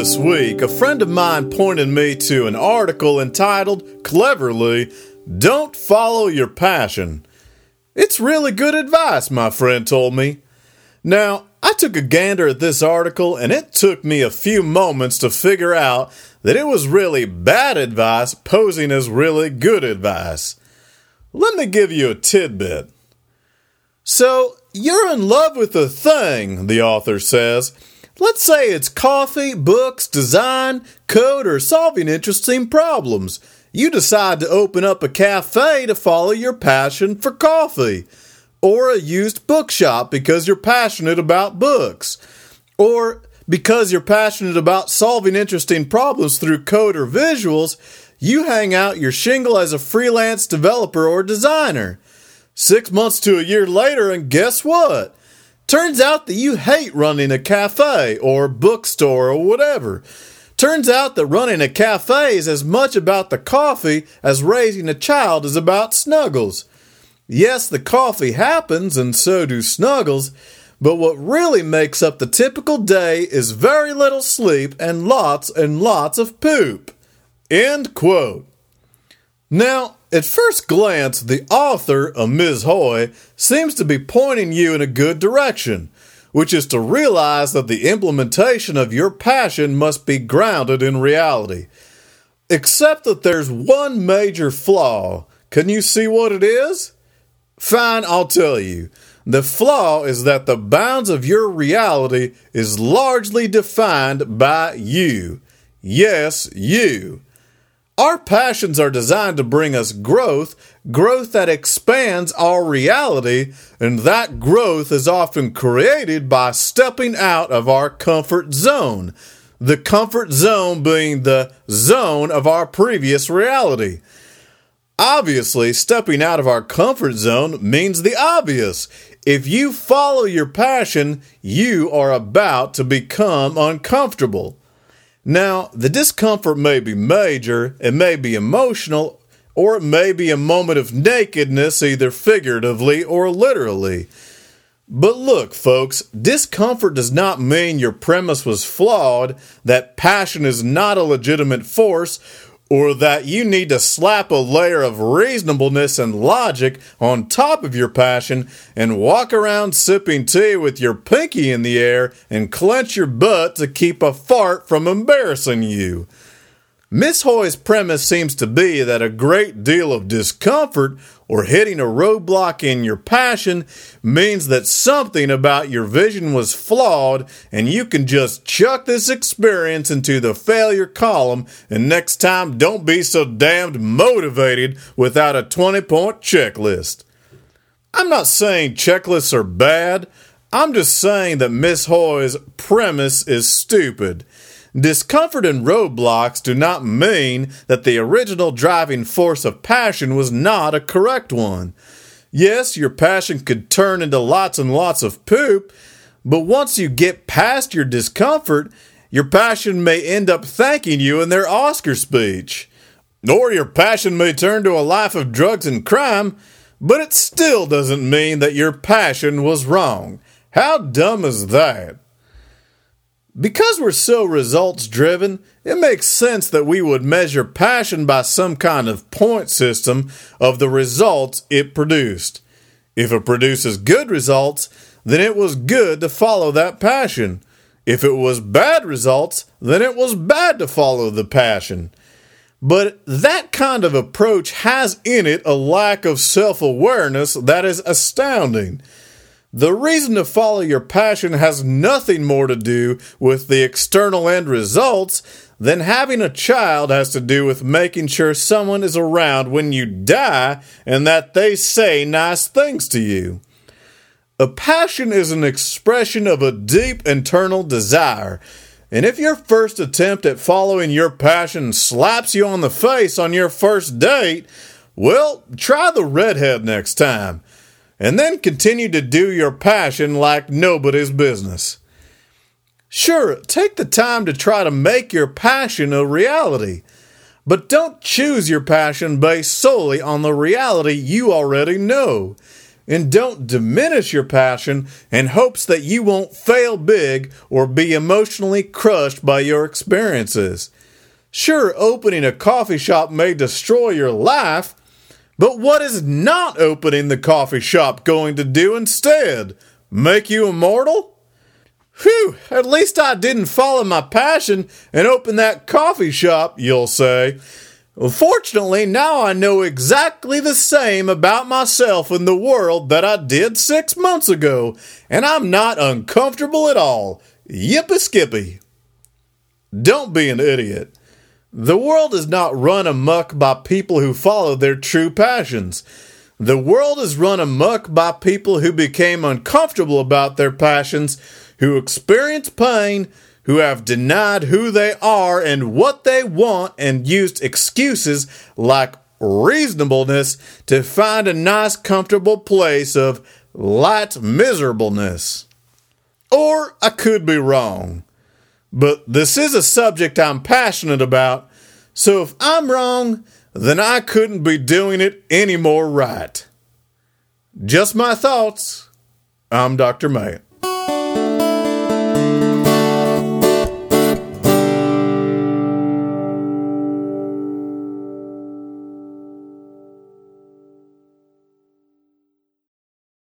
this week, a friend of mine pointed me to an article entitled, cleverly, Don't Follow Your Passion. It's really good advice, my friend told me. Now, I took a gander at this article and it took me a few moments to figure out that it was really bad advice posing as really good advice. Let me give you a tidbit. So, you're in love with a thing, the author says. Let's say it's coffee, books, design, code, or solving interesting problems. You decide to open up a cafe to follow your passion for coffee, or a used bookshop because you're passionate about books, or because you're passionate about solving interesting problems through code or visuals, you hang out your shingle as a freelance developer or designer. Six months to a year later, and guess what? Turns out that you hate running a cafe or bookstore or whatever. Turns out that running a cafe is as much about the coffee as raising a child is about snuggles. Yes, the coffee happens and so do snuggles, but what really makes up the typical day is very little sleep and lots and lots of poop. End quote. Now, at first glance, the author, a Ms. Hoy, seems to be pointing you in a good direction, which is to realize that the implementation of your passion must be grounded in reality. Except that there's one major flaw. Can you see what it is? Fine, I'll tell you. The flaw is that the bounds of your reality is largely defined by you. Yes, you. Our passions are designed to bring us growth, growth that expands our reality, and that growth is often created by stepping out of our comfort zone. The comfort zone being the zone of our previous reality. Obviously, stepping out of our comfort zone means the obvious. If you follow your passion, you are about to become uncomfortable. Now, the discomfort may be major, it may be emotional, or it may be a moment of nakedness, either figuratively or literally. But look, folks, discomfort does not mean your premise was flawed, that passion is not a legitimate force, or that you need to slap a layer of reasonableness and logic on top of your passion and walk around sipping tea with your pinky in the air and clench your butt to keep a fart from embarrassing you. Miss Hoy's premise seems to be that a great deal of discomfort or hitting a roadblock in your passion means that something about your vision was flawed and you can just chuck this experience into the failure column and next time don't be so damned motivated without a 20 point checklist. I'm not saying checklists are bad. I'm just saying that Miss Hoy's premise is stupid. Discomfort and roadblocks do not mean that the original driving force of passion was not a correct one. Yes, your passion could turn into lots and lots of poop, but once you get past your discomfort, your passion may end up thanking you in their Oscar speech. Or your passion may turn to a life of drugs and crime, but it still doesn't mean that your passion was wrong. How dumb is that? Because we're so results driven, it makes sense that we would measure passion by some kind of point system of the results it produced. If it produces good results, then it was good to follow that passion. If it was bad results, then it was bad to follow the passion. But that kind of approach has in it a lack of self awareness that is astounding. The reason to follow your passion has nothing more to do with the external end results than having a child has to do with making sure someone is around when you die and that they say nice things to you. A passion is an expression of a deep internal desire. And if your first attempt at following your passion slaps you on the face on your first date, well, try the redhead next time and then continue to do your passion like nobody's business. Sure, take the time to try to make your passion a reality, but don't choose your passion based solely on the reality you already know. and don't diminish your passion in hopes that you won't fail big or be emotionally crushed by your experiences. Sure, opening a coffee shop may destroy your life, but what is not opening the coffee shop going to do instead? Make you immortal? Whew, at least I didn't follow my passion and open that coffee shop, you'll say. Well, fortunately, now I know exactly the same about myself and the world that I did six months ago, and I'm not uncomfortable at all. Yippee skippy. Don't be an idiot. The world is not run amuck by people who follow their true passions. The world is run amuck by people who became uncomfortable about their passions, who experience pain, who have denied who they are and what they want and used excuses like reasonableness to find a nice, comfortable place of light miserableness. Or I could be wrong. But this is a subject I'm passionate about, so if I'm wrong, then I couldn't be doing it any more right. Just my thoughts. I'm Dr. Matt.